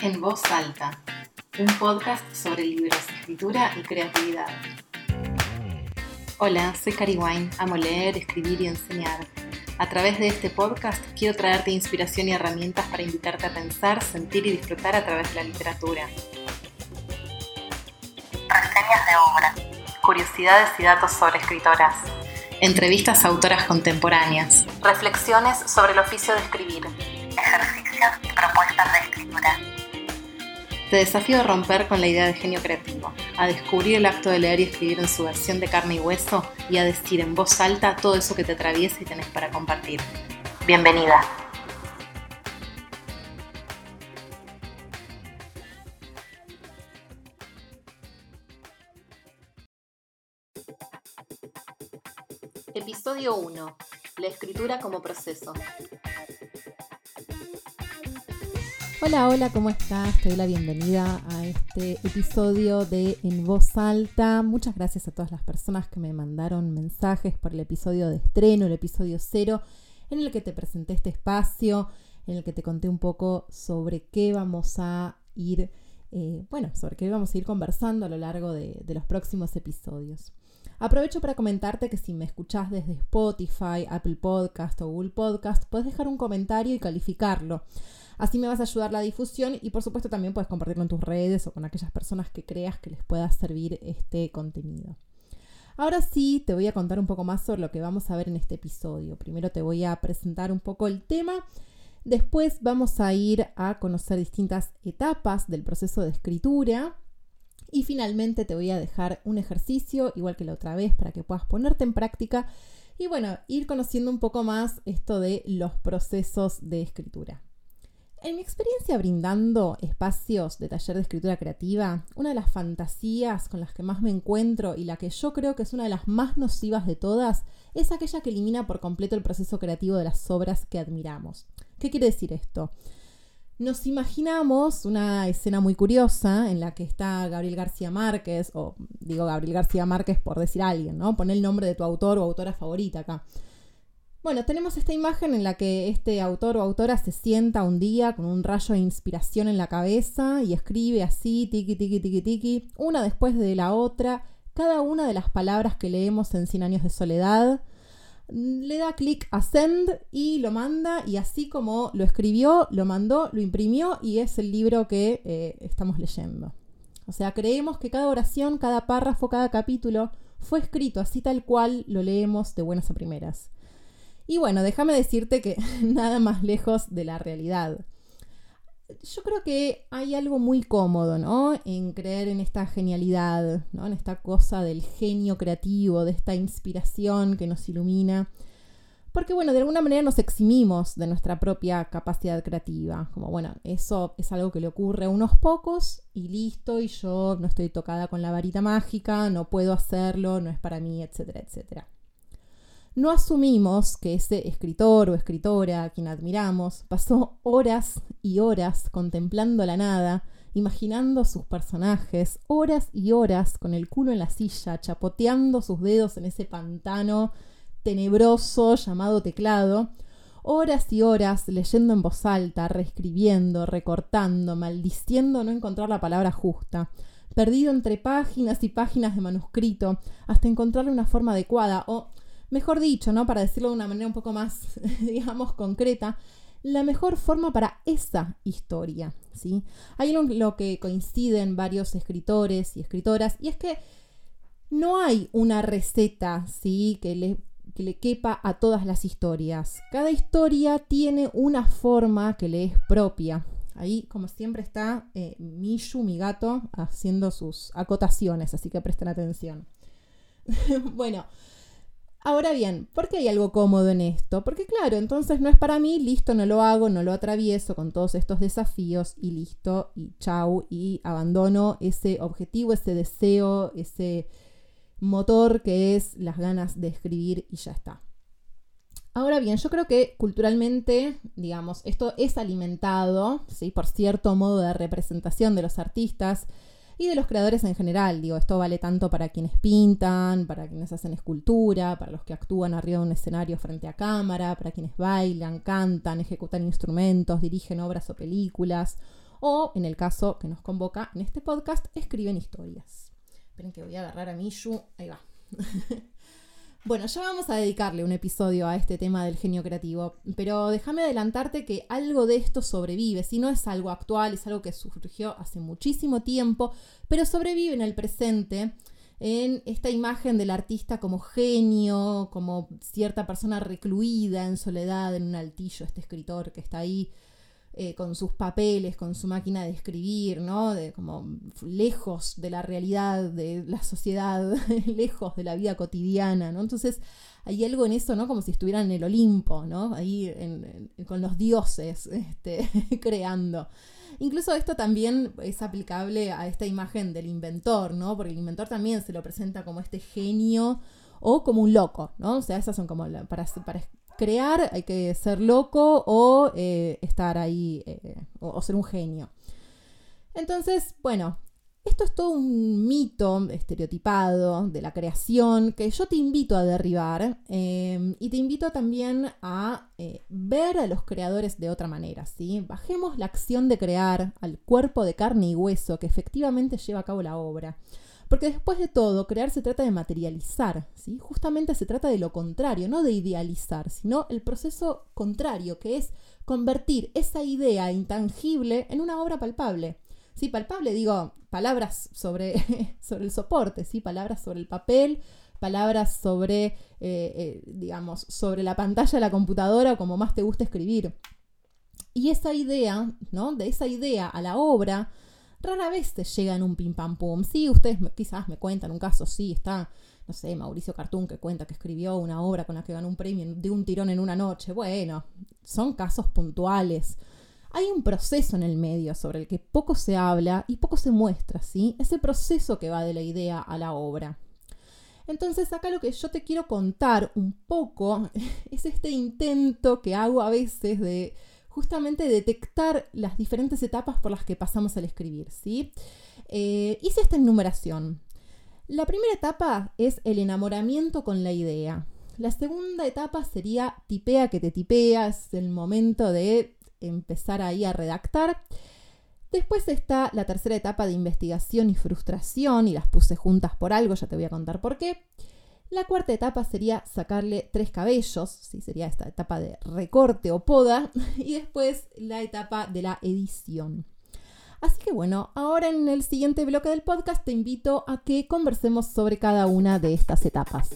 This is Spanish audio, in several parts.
En voz alta, un podcast sobre libros, escritura y creatividad. Hola, soy Cari Wine, amo leer, escribir y enseñar. A través de este podcast quiero traerte inspiración y herramientas para invitarte a pensar, sentir y disfrutar a través de la literatura. Reseñas de obra, curiosidades y datos sobre escritoras, entrevistas a autoras contemporáneas, reflexiones sobre el oficio de escribir, Te desafío a romper con la idea de genio creativo, a descubrir el acto de leer y escribir en su versión de carne y hueso y a decir en voz alta todo eso que te atraviesa y tenés para compartir. Bienvenida. Episodio 1. La escritura como proceso. Hola, hola, ¿cómo estás? Te doy la bienvenida a este episodio de En Voz Alta. Muchas gracias a todas las personas que me mandaron mensajes por el episodio de estreno, el episodio cero, en el que te presenté este espacio, en el que te conté un poco sobre qué vamos a ir, eh, bueno, sobre qué vamos a ir conversando a lo largo de, de los próximos episodios. Aprovecho para comentarte que si me escuchás desde Spotify, Apple Podcast o Google Podcast, puedes dejar un comentario y calificarlo. Así me vas a ayudar la difusión y por supuesto también puedes compartirlo en tus redes o con aquellas personas que creas que les pueda servir este contenido. Ahora sí, te voy a contar un poco más sobre lo que vamos a ver en este episodio. Primero te voy a presentar un poco el tema, después vamos a ir a conocer distintas etapas del proceso de escritura y finalmente te voy a dejar un ejercicio, igual que la otra vez, para que puedas ponerte en práctica y bueno, ir conociendo un poco más esto de los procesos de escritura. En mi experiencia brindando espacios de taller de escritura creativa, una de las fantasías con las que más me encuentro y la que yo creo que es una de las más nocivas de todas es aquella que elimina por completo el proceso creativo de las obras que admiramos. ¿Qué quiere decir esto? Nos imaginamos una escena muy curiosa en la que está Gabriel García Márquez, o digo Gabriel García Márquez por decir alguien, ¿no? Pon el nombre de tu autor o autora favorita acá. Bueno, tenemos esta imagen en la que este autor o autora se sienta un día con un rayo de inspiración en la cabeza y escribe así, tiki, tiki, tiki, tiki, una después de la otra, cada una de las palabras que leemos en Cien años de soledad. Le da clic a send y lo manda y así como lo escribió, lo mandó, lo imprimió y es el libro que eh, estamos leyendo. O sea, creemos que cada oración, cada párrafo, cada capítulo fue escrito así tal cual lo leemos de buenas a primeras. Y bueno, déjame decirte que nada más lejos de la realidad. Yo creo que hay algo muy cómodo, ¿no? En creer en esta genialidad, ¿no? En esta cosa del genio creativo, de esta inspiración que nos ilumina. Porque, bueno, de alguna manera nos eximimos de nuestra propia capacidad creativa. Como, bueno, eso es algo que le ocurre a unos pocos y listo, y yo no estoy tocada con la varita mágica, no puedo hacerlo, no es para mí, etcétera, etcétera no asumimos que ese escritor o escritora a quien admiramos pasó horas y horas contemplando la nada, imaginando sus personajes, horas y horas con el culo en la silla, chapoteando sus dedos en ese pantano tenebroso llamado teclado, horas y horas leyendo en voz alta, reescribiendo, recortando, maldiciendo no encontrar la palabra justa, perdido entre páginas y páginas de manuscrito, hasta encontrarle una forma adecuada o mejor dicho, ¿no? Para decirlo de una manera un poco más, digamos, concreta, la mejor forma para esa historia, ¿sí? Hay lo que coinciden varios escritores y escritoras, y es que no hay una receta, ¿sí? Que le, que le quepa a todas las historias. Cada historia tiene una forma que le es propia. Ahí, como siempre, está eh, Mishu, mi gato, haciendo sus acotaciones, así que presten atención. bueno, Ahora bien, ¿por qué hay algo cómodo en esto? Porque claro, entonces no es para mí, listo, no lo hago, no lo atravieso con todos estos desafíos y listo, y chau, y abandono ese objetivo, ese deseo, ese motor que es las ganas de escribir y ya está. Ahora bien, yo creo que culturalmente, digamos, esto es alimentado, ¿sí? Por cierto modo de representación de los artistas, y de los creadores en general. Digo, esto vale tanto para quienes pintan, para quienes hacen escultura, para los que actúan arriba de un escenario frente a cámara, para quienes bailan, cantan, ejecutan instrumentos, dirigen obras o películas, o en el caso que nos convoca en este podcast, escriben historias. Esperen que voy a agarrar a Mishu, ahí va. Bueno, ya vamos a dedicarle un episodio a este tema del genio creativo, pero déjame adelantarte que algo de esto sobrevive, si no es algo actual, es algo que surgió hace muchísimo tiempo, pero sobrevive en el presente en esta imagen del artista como genio, como cierta persona recluida en soledad en un altillo, este escritor que está ahí eh, con sus papeles, con su máquina de escribir, ¿no? De, como lejos de la realidad, de la sociedad, lejos de la vida cotidiana, ¿no? Entonces hay algo en eso, ¿no? Como si estuvieran en el Olimpo, ¿no? Ahí con los dioses este, creando. Incluso esto también es aplicable a esta imagen del inventor, ¿no? Porque el inventor también se lo presenta como este genio o como un loco, ¿no? O sea, esas son como para, para crear hay que ser loco o eh, estar ahí eh, o, ser un genio. Entonces, bueno, esto es todo un mito estereotipado de la creación que yo te invito a derribar em, y te invito también a eh, ver a los creadores de otra manera. ¿sí? Bajemos la acción de crear al cuerpo de carne y hueso que efectivamente lleva a cabo la obra. Porque después de todo, crear se trata de materializar. Justamente se trata de lo contrario, no de idealizar, sino el proceso contrario, que es convertir esa idea intangible en una obra palpable. Sí, palpable, digo, palabras sobre, sobre el soporte, ¿sí? Palabras sobre el papel, palabras sobre, eh, eh, digamos, sobre la pantalla de la computadora, como más te gusta escribir. Y esa idea, ¿no? De esa idea a la obra, rara vez te llega en un pim pam pum. Sí, ustedes quizás me cuentan un caso, sí, está, no sé, Mauricio Cartún que cuenta que escribió una obra con la que ganó un premio de un tirón en una noche. Bueno, son casos puntuales. Hay un proceso en el medio sobre el que poco se habla y poco se muestra, ¿sí? Ese proceso que va de la idea a la obra. Entonces acá lo que yo te quiero contar un poco es este intento que hago a veces de justamente detectar las diferentes etapas por las que pasamos al escribir. ¿sí? Eh, hice esta enumeración. La primera etapa es el enamoramiento con la idea. La segunda etapa sería tipea que te tipeas, el momento de empezar ahí a redactar. Después está la tercera etapa de investigación y frustración, y las puse juntas por algo, ya te voy a contar por qué. La cuarta etapa sería sacarle tres cabellos, ¿sí? sería esta etapa de recorte o poda, y después la etapa de la edición. Así que bueno, ahora en el siguiente bloque del podcast te invito a que conversemos sobre cada una de estas etapas.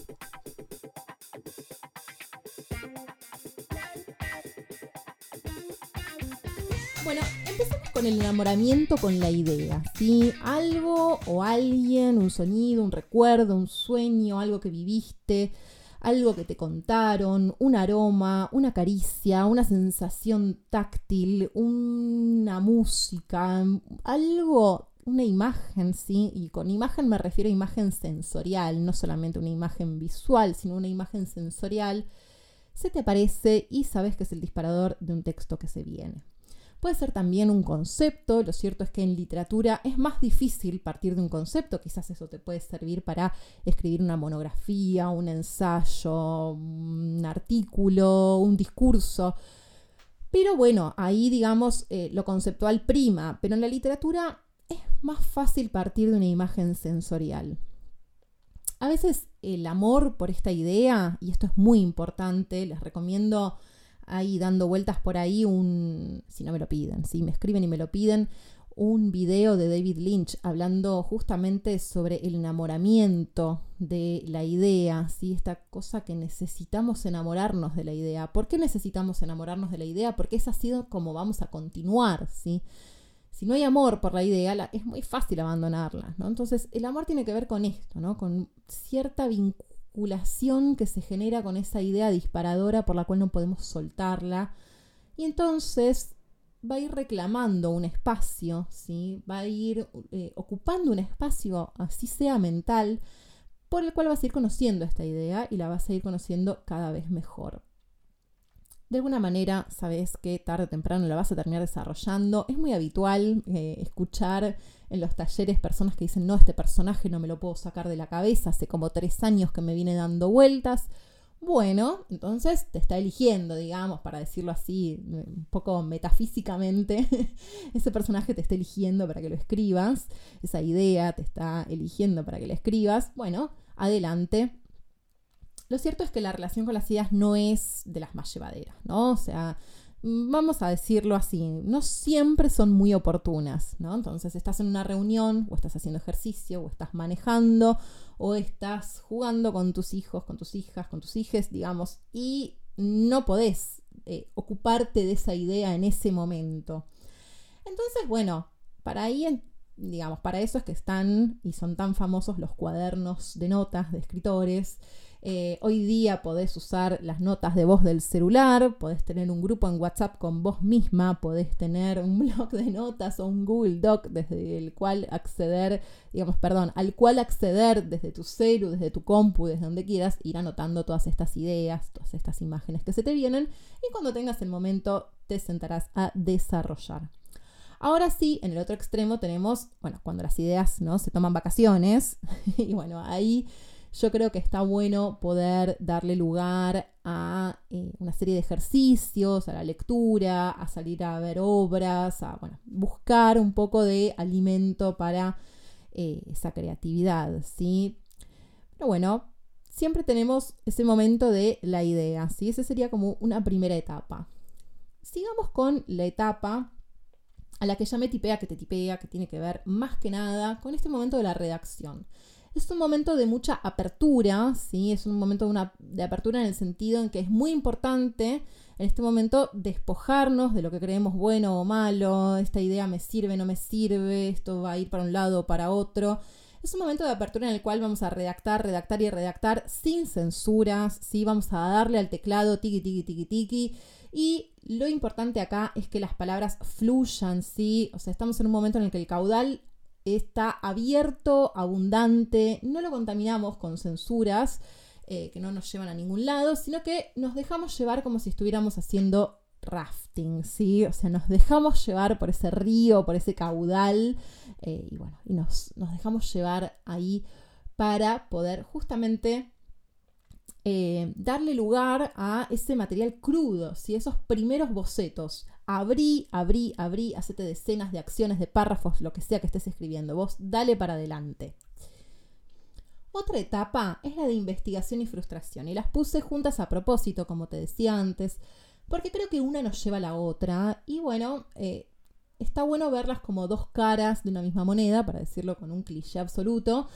Bueno, empecemos con el enamoramiento con la idea, ¿sí? Algo o alguien, un sonido, un recuerdo, un sueño, algo que viviste, algo que te contaron, un aroma, una caricia, una sensación táctil, una música, algo, una imagen, ¿sí? Y con imagen me refiero a imagen sensorial, no solamente una imagen visual, sino una imagen sensorial, se te aparece y sabes que es el disparador de un texto que se viene. Puede ser también un concepto, lo cierto es que en literatura es más difícil partir de un concepto, quizás eso te puede servir para escribir una monografía, un ensayo, un artículo, un discurso. Pero bueno, ahí digamos eh, lo conceptual prima, pero en la literatura es más fácil partir de una imagen sensorial. A veces el amor por esta idea, y esto es muy importante, les recomiendo ahí dando vueltas por ahí un, si no me lo piden, si me escriben y me lo piden, un video de David Lynch hablando justamente sobre el enamoramiento de la idea, ¿sí? esta cosa que necesitamos enamorarnos de la idea. ¿Por qué necesitamos enamorarnos de la idea? Porque es así como vamos a continuar. ¿sí? Si no hay amor por la idea, es muy fácil abandonarla. ¿no? Entonces, el amor tiene que ver con esto, ¿no? con cierta vinculación que se genera con esa idea disparadora por la cual no podemos soltarla. Y entonces va a ir reclamando un espacio, ¿sí? va a ir eh, ocupando un espacio, así sea mental, por el cual vas a ir conociendo esta idea y la vas a ir conociendo cada vez mejor de alguna manera sabes que tarde o temprano la vas a terminar desarrollando. Es muy habitual eh, escuchar en los talleres personas que dicen, no, este personaje no me lo puedo sacar de la cabeza, hace como tres años que me viene dando vueltas. Bueno, entonces te está eligiendo, digamos, para decirlo así, un poco metafísicamente, ese personaje te está eligiendo para que lo escribas, esa idea te está eligiendo para que la escribas. Bueno, adelante. Lo cierto es que la relación con las ideas no es de las más llevaderas, ¿no? O sea, vamos a decirlo así, no siempre son muy oportunas, ¿no? Entonces estás en una reunión o estás haciendo ejercicio o estás manejando o estás jugando con tus hijos, con tus hijas, con tus hijes, digamos, y no podés eh, ocuparte de esa idea en ese momento. Entonces, bueno, para ahí, digamos, para eso es que están y son tan famosos los cuadernos de notas de escritores eh, hoy día podés usar las notas de voz del celular, podés tener un grupo en WhatsApp con vos misma, podés tener un blog de notas o un Google Doc desde el cual acceder, digamos, perdón, al cual acceder desde tu celu, desde tu compu, desde donde quieras, ir anotando todas estas ideas, todas estas imágenes que se te vienen y cuando tengas el momento te sentarás a desarrollar. Ahora sí, en el otro extremo tenemos, bueno, cuando las ideas ¿no? se toman vacaciones y bueno, ahí yo creo que está bueno poder darle lugar a eh, una serie de ejercicios, a la lectura, a salir a ver obras, a buscar un poco de alimento para eh, esa creatividad, ¿sí? Pero bueno, siempre tenemos ese momento de la idea, ¿sí? Esa sería como una primera etapa. Sigamos con la etapa a la que ya me tipea, que te tipea, que tiene que ver más que nada con este momento de la redacción es un momento de mucha apertura, ¿sí? Es un momento de, una, de apertura en el sentido en que es muy importante en este momento despojarnos de lo que creemos bueno o malo, esta idea me sirve, no me sirve, esto va a ir para un lado o para otro. Es un momento de apertura en el cual vamos a redactar, redactar y redactar sin censuras, ¿sí? Vamos a darle al teclado tiki, tiki, tiki, tiki. Y lo importante acá es que las palabras fluyan, ¿sí? O sea, estamos en un momento en el que el caudal está abierto, abundante, no lo contaminamos con censuras eh, que no nos llevan a ningún lado, sino que nos dejamos llevar como si estuviéramos haciendo rafting, ¿sí? O sea, nos dejamos llevar por ese río, por ese caudal, eh, y bueno, y nos, nos, dejamos llevar ahí para poder justamente eh, darle lugar a ese material crudo, ¿sí? esos primeros bocetos, abrí, abrí, abrí, hacete decenas de acciones, de párrafos, lo que sea que estés escribiendo. Vos dale para adelante. Otra etapa es la de investigación y frustración. Y las puse juntas a propósito, como te decía antes, porque creo que una nos lleva a la otra. Y bueno, eh, está bueno verlas como dos caras de una misma moneda, para decirlo con un cliché absoluto.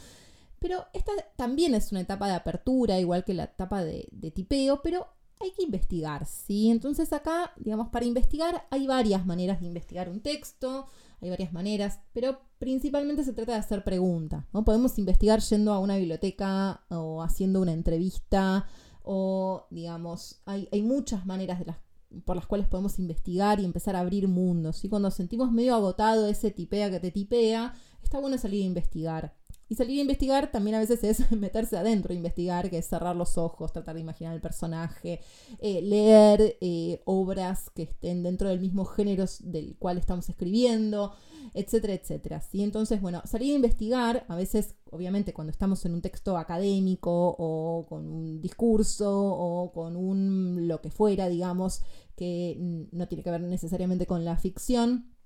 Pero esta también es una etapa de apertura, igual que la etapa de, de tipeo, pero hay que investigar, ¿sí? Entonces acá, digamos, para investigar hay varias maneras de investigar un texto, hay varias maneras, pero principalmente se trata de hacer preguntas, ¿no? Podemos investigar yendo a una biblioteca o haciendo una entrevista o, digamos, hay, muchas maneras por las cuales podemos investigar y empezar a abrir mundos, ¿sí? Cuando sentimos medio agotado ese tipea que te tipea, está bueno salir a investigar. Y salir a investigar también a veces es meterse adentro, investigar, que es cerrar los ojos, tratar de imaginar el personaje, eh, leer eh, obras que estén dentro del mismo género del cual estamos escribiendo, etcétera, etcétera. ¿sí? Entonces, bueno, salir a investigar, a veces, obviamente, cuando estamos en un texto académico o con un discurso o con un lo que fuera, digamos, que no tiene que ver necesariamente con la ficción,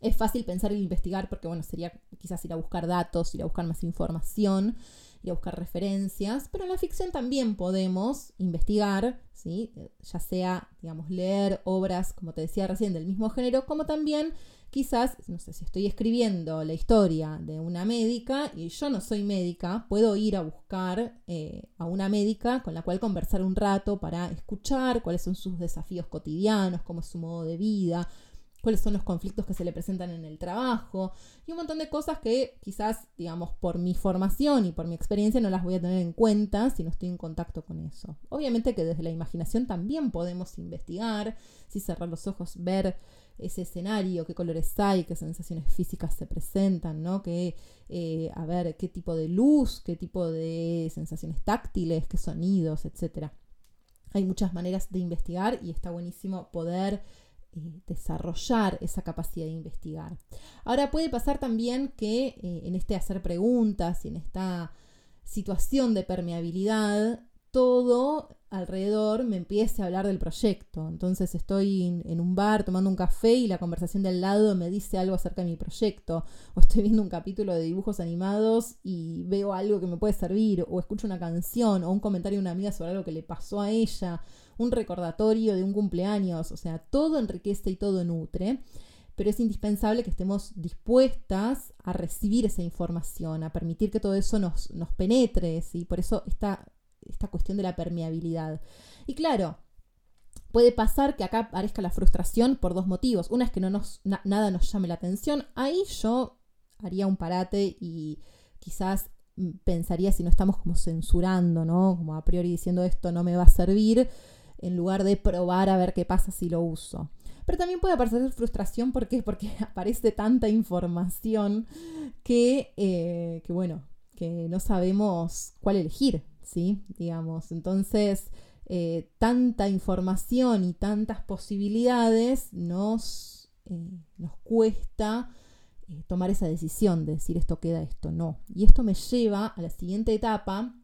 es fácil pensar en investigar porque, bueno, sería quizás ir a buscar datos, ir a buscar más información, ir a buscar referencias, pero en la ficción también podemos investigar, ¿sí? ya sea, digamos, leer obras, como te decía recién, del mismo género, como también quizás, no sé, si estoy escribiendo la historia de una médica y yo no soy médica, puedo ir a buscar eh, a una médica con la cual conversar un rato para escuchar cuáles son sus desafíos cotidianos, cómo es su modo de vida, cuáles son los conflictos que se le presentan en el trabajo y un montón de cosas que quizás, digamos, por mi formación y por mi experiencia no las voy a tener en cuenta si no estoy en contacto con eso. Obviamente que desde la imaginación también podemos investigar, si cerrar los ojos, ver ese escenario, qué colores hay, qué sensaciones físicas se presentan, ¿no? Que, eh, a ver, qué tipo de luz, qué tipo de sensaciones táctiles, qué sonidos, etc. Hay muchas maneras de investigar y está buenísimo poder eh, desarrollar esa capacidad de investigar. Ahora puede pasar también que eh, en este hacer preguntas y en esta situación de permeabilidad, todo alrededor me empiece a hablar del proyecto. Entonces estoy en, un bar tomando un café y la conversación de al lado me dice algo acerca de mi proyecto. O estoy viendo un capítulo de dibujos animados y veo algo que me puede servir. O escucho una canción o un comentario de una amiga sobre algo que le pasó a ella. Un recordatorio de un cumpleaños. O sea, todo enriquece y todo nutre. Pero es indispensable que estemos dispuestas a recibir esa información, a permitir que todo eso nos, penetre. ¿sí? Por eso está esta cuestión de la permeabilidad. Y claro, puede pasar que acá aparezca la frustración por dos motivos. Una es que no nos, nada nos llame la atención. Ahí yo haría un parate y quizás pensaría si no estamos como censurando, ¿no? Como a priori diciendo esto no me va a servir, en lugar de probar a ver qué pasa si lo uso. Pero también puede aparecer frustración porque, porque aparece tanta información que, eh, que, bueno, que no sabemos cuál elegir, ¿sí? Digamos, entonces eh, tanta información y tantas posibilidades nos, eh, nos cuesta eh, tomar esa decisión de decir esto queda, esto no. Y esto me lleva a la siguiente etapa,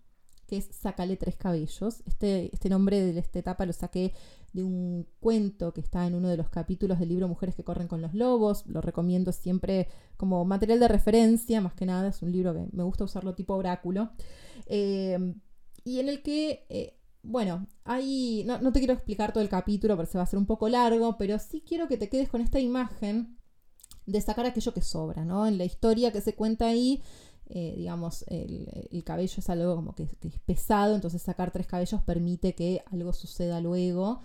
que es Sácale tres cabellos. Este, este nombre de esta etapa lo saqué de un cuento que está en uno de los capítulos del libro Mujeres que corren con los lobos. Lo recomiendo siempre como material de referencia, más que nada. Es un libro que me gusta usarlo tipo oráculo y en el que, eh, bueno, ahí no, no, te quiero explicar todo el capítulo porque se va a hacer un poco largo, pero sí quiero que te quedes con esta imagen de sacar aquello que sobra, ¿no? En la historia que se cuenta ahí, eh, digamos, el, cabello es algo como que, es pesado, entonces sacar tres cabellos permite que algo suceda luego.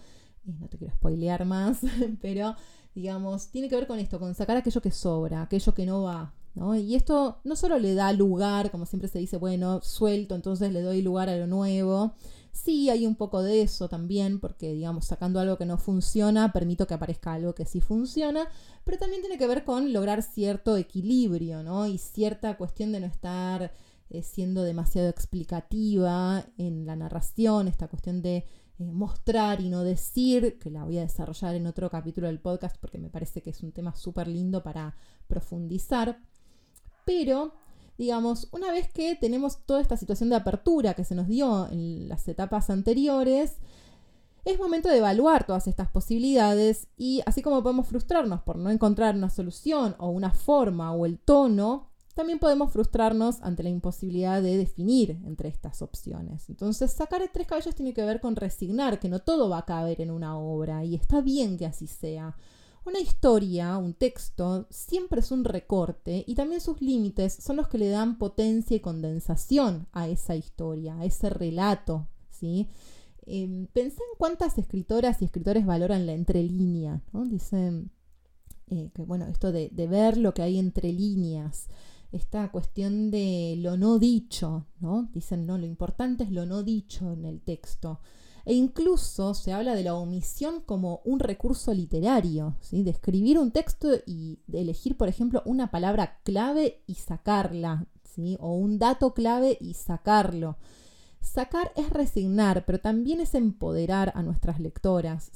no te quiero spoilear más, pero digamos, tiene que ver con esto, con sacar aquello que sobra, aquello que no va, y esto no solo le da lugar, como siempre se dice, bueno, suelto, entonces le doy lugar a lo nuevo. Sí, hay un poco de eso también, porque digamos, sacando algo que no funciona, permito que aparezca algo que sí funciona, pero también tiene que ver con lograr cierto equilibrio, ¿no? Y cierta cuestión de no estar eh, siendo demasiado explicativa en la narración, esta cuestión de eh, mostrar y no decir, que la voy a desarrollar en otro capítulo del podcast porque me parece que es un tema súper lindo para profundizar. Pero, digamos, una vez que tenemos toda esta situación de apertura que se nos dio en las etapas anteriores, es momento de evaluar todas estas posibilidades y así como podemos frustrarnos por no encontrar una solución o una forma o el tono, también podemos frustrarnos ante la imposibilidad de definir entre estas opciones. Entonces, sacar tres cabellos tiene que ver con resignar que no todo va a caber en una obra y está bien que así sea. Una historia, un texto, siempre es un recorte y también sus límites son los que le dan potencia y condensación a esa historia, a ese relato. ¿sí? Em, pensé en cuántas escritoras y escritores valoran la entrelínea. ¿no? Dicen eh, que, bueno, esto de, de, ver lo que hay entre líneas, esta cuestión de lo no dicho, ¿no? Dicen, no, lo importante es lo no dicho en el texto. E incluso se habla de la omisión como un recurso literario, de escribir un texto y de elegir, por ejemplo, una palabra clave y sacarla, o un dato clave y sacarlo. Sacar es resignar, pero también es empoderar a nuestras lectoras.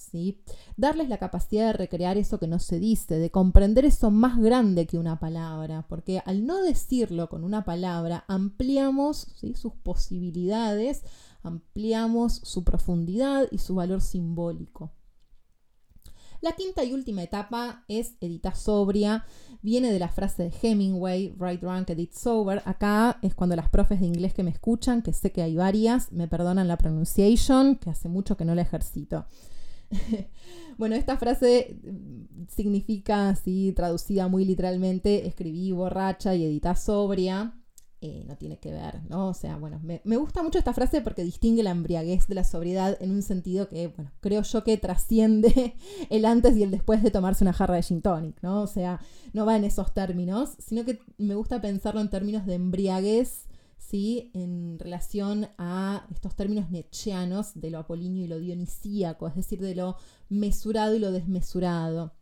Darles la capacidad de recrear eso que no se dice, de comprender eso más grande que una palabra, porque al no decirlo con una palabra, ampliamos sus posibilidades ampliamos su profundidad y su valor simbólico. La quinta y última etapa es editar sobria. Viene de la frase de Hemingway, Write Drunk, Edit Sober. Acá es cuando las profes de inglés que me escuchan, que sé que hay varias, me perdonan la pronunciation, que hace mucho que no la ejercito. bueno, esta frase mm, significa, así traducida muy literalmente, escribí borracha y edita sobria. Eh, no tiene que ver, ¿no? O sea, bueno, me, gusta mucho esta frase porque distingue la embriaguez de la sobriedad en un sentido que, bueno, creo yo que trasciende el antes y el después de tomarse una jarra de gin tonic, ¿no? O sea, no va en esos términos, sino que me gusta pensarlo en términos de embriaguez, ¿sí? En relación a estos términos nietzscheanos de lo apolíneo y lo dionisíaco, es decir, de lo mesurado y lo desmesurado.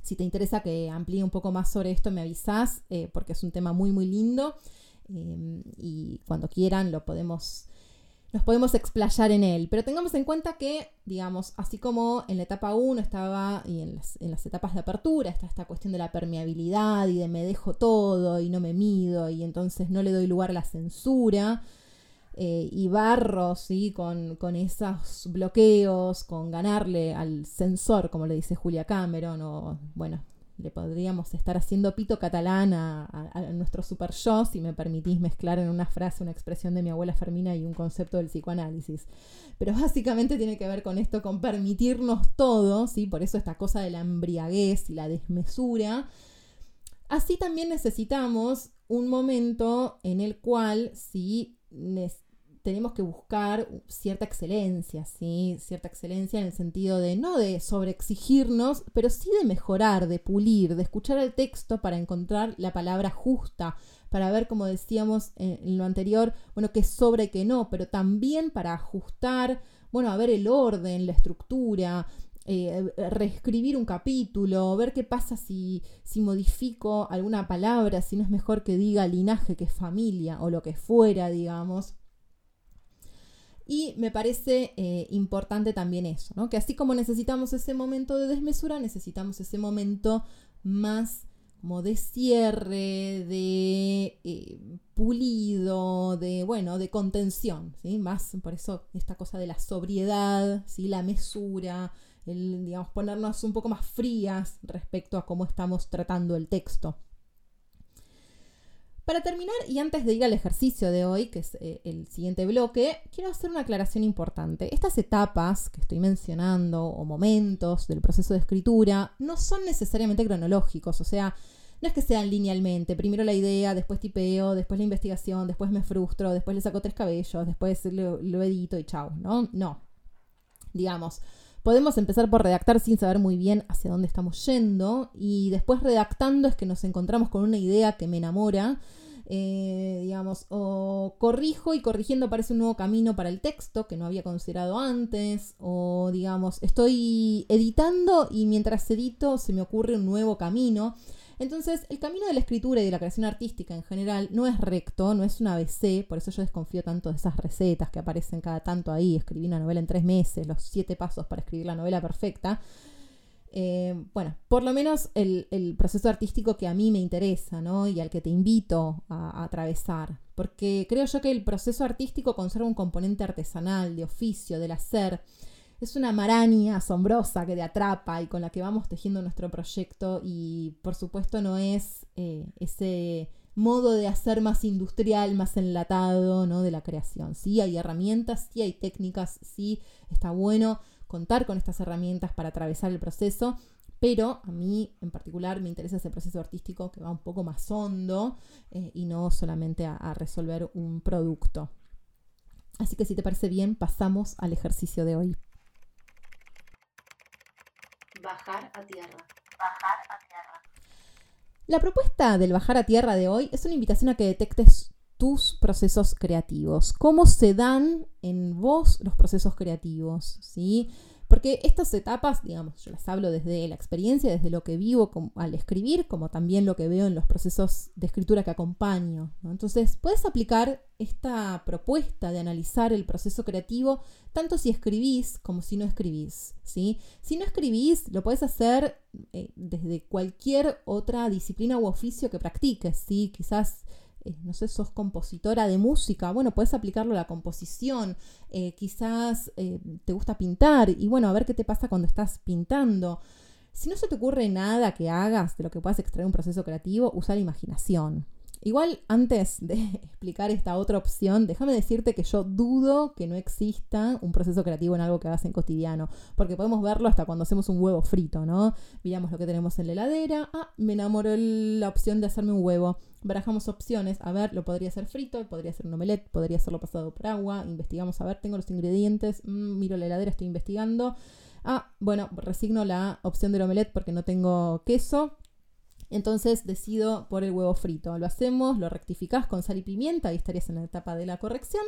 Si te interesa que amplíe un poco más sobre esto, me avisas, eh, porque es un tema muy, muy lindo. Em, y cuando quieran lo podemos, nos podemos explayar en él. Pero tengamos en cuenta que, digamos, así como en la etapa 1 estaba, y en las, etapas de apertura está esta cuestión de la permeabilidad y de me dejo todo y no me mido y entonces no le doy lugar a la censura. eh, y barro, ¿sí? Con, con, esos bloqueos, con ganarle al censor, como le dice Julia Cameron, o bueno, le podríamos estar haciendo pito catalán a, nuestro super yo, si me permitís mezclar en una frase una expresión de mi abuela Fermina y un concepto del psicoanálisis. Pero básicamente tiene que ver con esto, con permitirnos todo, ¿sí? por eso esta cosa de la embriaguez y la desmesura. Así también necesitamos un momento en el cual, si tenemos que buscar cierta excelencia, ¿sí? Cierta excelencia en el sentido de no de sobreexigirnos, pero sí de mejorar, de pulir, de escuchar el texto para encontrar la palabra justa, para ver, como decíamos en, lo anterior, bueno, qué sobre y qué no, pero también para ajustar, bueno, a ver el orden, la estructura, eh, reescribir un capítulo, ver qué pasa si, si modifico alguna palabra, si no es mejor que diga linaje que familia o lo que fuera, digamos. Y me parece eh, importante también eso, ¿no? que así como necesitamos ese momento de desmesura, necesitamos ese momento más de cierre, de eh, pulido, de, bueno, de contención, ¿sí? Más por eso esta cosa de la sobriedad, ¿sí? La mesura, el, digamos, ponernos un poco más frías respecto a cómo estamos tratando el texto. Para terminar, y antes de ir al ejercicio de hoy, que es eh, el siguiente bloque, quiero hacer una aclaración importante. Estas etapas que estoy mencionando o momentos del proceso de escritura no son necesariamente cronológicos, o sea, no es que sean linealmente, primero la idea, después tipeo, después la investigación, después me frustro, después le saco tres cabellos, después lo, lo edito y chao, ¿no? No. Digamos, podemos empezar por redactar sin saber muy bien hacia dónde estamos yendo y después redactando es que nos encontramos con una idea que me enamora eh, digamos, o corrijo y corrigiendo aparece un nuevo camino para el texto que no había considerado antes, o digamos, estoy editando y mientras edito se me ocurre un nuevo camino. Entonces, el camino de la escritura y de la creación artística en general no es recto, no es un ABC, por eso yo desconfío tanto de esas recetas que aparecen cada tanto ahí, escribí una novela en tres meses, los siete pasos para escribir la novela perfecta. Eh, bueno, por lo menos el, proceso artístico que a mí me interesa, ¿no? Y al que te invito a, atravesar. Porque creo yo que el proceso artístico conserva un componente artesanal, de oficio, del hacer. Es una maraña asombrosa que te atrapa y con la que vamos tejiendo nuestro proyecto y por supuesto no es eh, ese modo de hacer más industrial, más enlatado, ¿no? De la creación. Sí hay herramientas, sí hay técnicas, sí está bueno contar con estas herramientas para atravesar el proceso, pero a mí en particular me interesa ese proceso artístico que va un poco más hondo eh, y no solamente a, resolver un producto. Así que si te parece bien, pasamos al ejercicio de hoy. Bajar a tierra. Bajar a tierra. La propuesta del bajar a tierra de hoy es una invitación a que detectes tus procesos creativos, cómo se dan en vos los procesos creativos, ¿sí? Porque estas etapas, digamos, yo las hablo desde la experiencia, desde lo que vivo al escribir, como también lo que veo en los procesos de escritura que acompaño. Entonces, puedes aplicar esta propuesta de analizar el proceso creativo tanto si escribís como si no escribís. ¿sí? Si no escribís, lo puedes hacer eh, desde cualquier otra disciplina u oficio que practiques. ¿sí? Quizás eh, no sé, sos compositora de música, bueno, puedes aplicarlo a la composición, eh, quizás eh, te gusta pintar y bueno, a ver qué te pasa cuando estás pintando. Si no se te ocurre nada que hagas de lo que puedas extraer un proceso creativo, usa la imaginación. Igual antes de explicar esta otra opción, déjame decirte que yo dudo que no exista un proceso creativo en algo que hagas en cotidiano, porque podemos verlo hasta cuando hacemos un huevo frito, ¿no? Miramos lo que tenemos en la heladera, ah, me enamoró la opción de hacerme un huevo. Barajamos opciones, a ver, lo podría ser frito, podría ser un omelette, podría hacerlo pasado por agua, investigamos, a ver, tengo los ingredientes, mm, miro la heladera, estoy investigando. Ah, bueno, resigno la opción del omelette porque no tengo queso. Entonces decido por el huevo frito. Lo hacemos, lo rectificás con sal y pimienta, ahí estarías en la etapa de la corrección.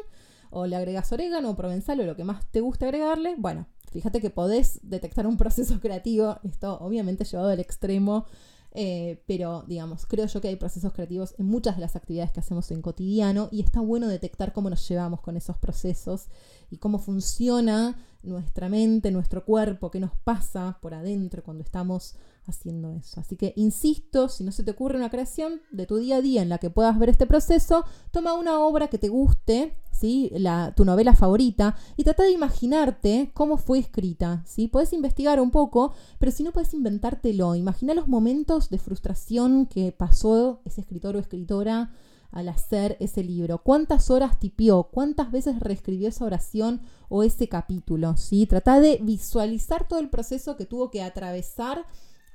O le agregas orégano provenzal o lo que más te guste agregarle. Bueno, fíjate que podés detectar un proceso creativo. Esto obviamente llevado al extremo. Eh, pero digamos, creo yo que hay procesos creativos en muchas de las actividades que hacemos en cotidiano y está bueno detectar cómo nos llevamos con esos procesos y cómo funciona nuestra mente, nuestro cuerpo, qué nos pasa por adentro cuando estamos haciendo eso. Así que insisto, si no se te ocurre una creación de tu día a día en la que puedas ver este proceso, toma una obra que te guste, ¿sí? La, tu novela favorita y trata de imaginarte cómo fue escrita. ¿sí? Puedes investigar un poco, pero si no puedes inventártelo, imagina los momentos de frustración que pasó ese escritor o escritora al hacer ese libro, cuántas horas tipió, cuántas veces reescribió esa oración o ese capítulo, ¿sí? Trata de visualizar todo el proceso que tuvo que atravesar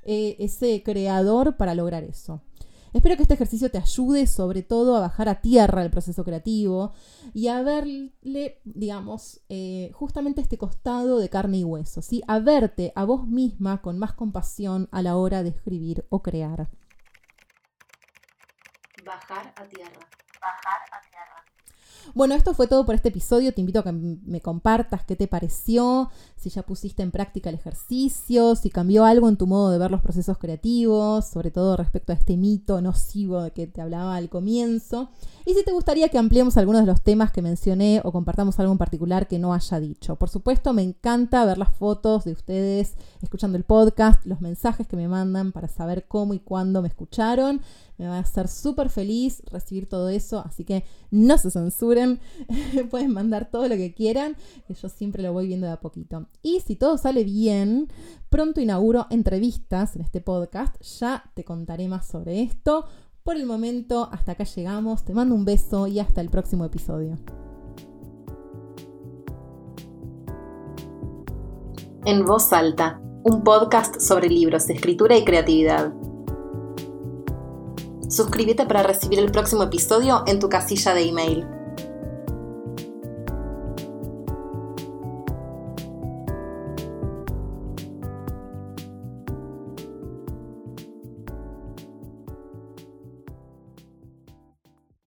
eh, ese creador para lograr eso. Espero que este ejercicio te ayude sobre todo a bajar a tierra el proceso creativo y a verle, digamos, eh, justamente este costado de carne y hueso, ¿sí? a verte a vos misma con más compasión a la hora de escribir o crear. Bajar a tierra. Bajar a bueno, esto fue todo por este episodio. Te invito a que me compartas qué te pareció, si ya pusiste en práctica el ejercicio, si cambió algo en tu modo de ver los procesos creativos, sobre todo respecto a este mito nocivo de que te hablaba al comienzo. Y si te gustaría que ampliemos algunos de los temas que mencioné o compartamos algo en particular que no haya dicho. Por supuesto, me encanta ver las fotos de ustedes escuchando el podcast, los mensajes que me mandan para saber cómo y cuándo me escucharon. Me va a hacer súper feliz recibir todo eso, así que no se pueden mandar todo lo que quieran, que yo siempre lo voy viendo de a poquito. Y si todo sale bien, pronto inauguro entrevistas en este podcast, ya te contaré más sobre esto. Por el momento, hasta acá llegamos, te mando un beso y hasta el próximo episodio. En voz alta, un podcast sobre libros, escritura y creatividad. Suscríbete para recibir el próximo episodio en tu casilla de email.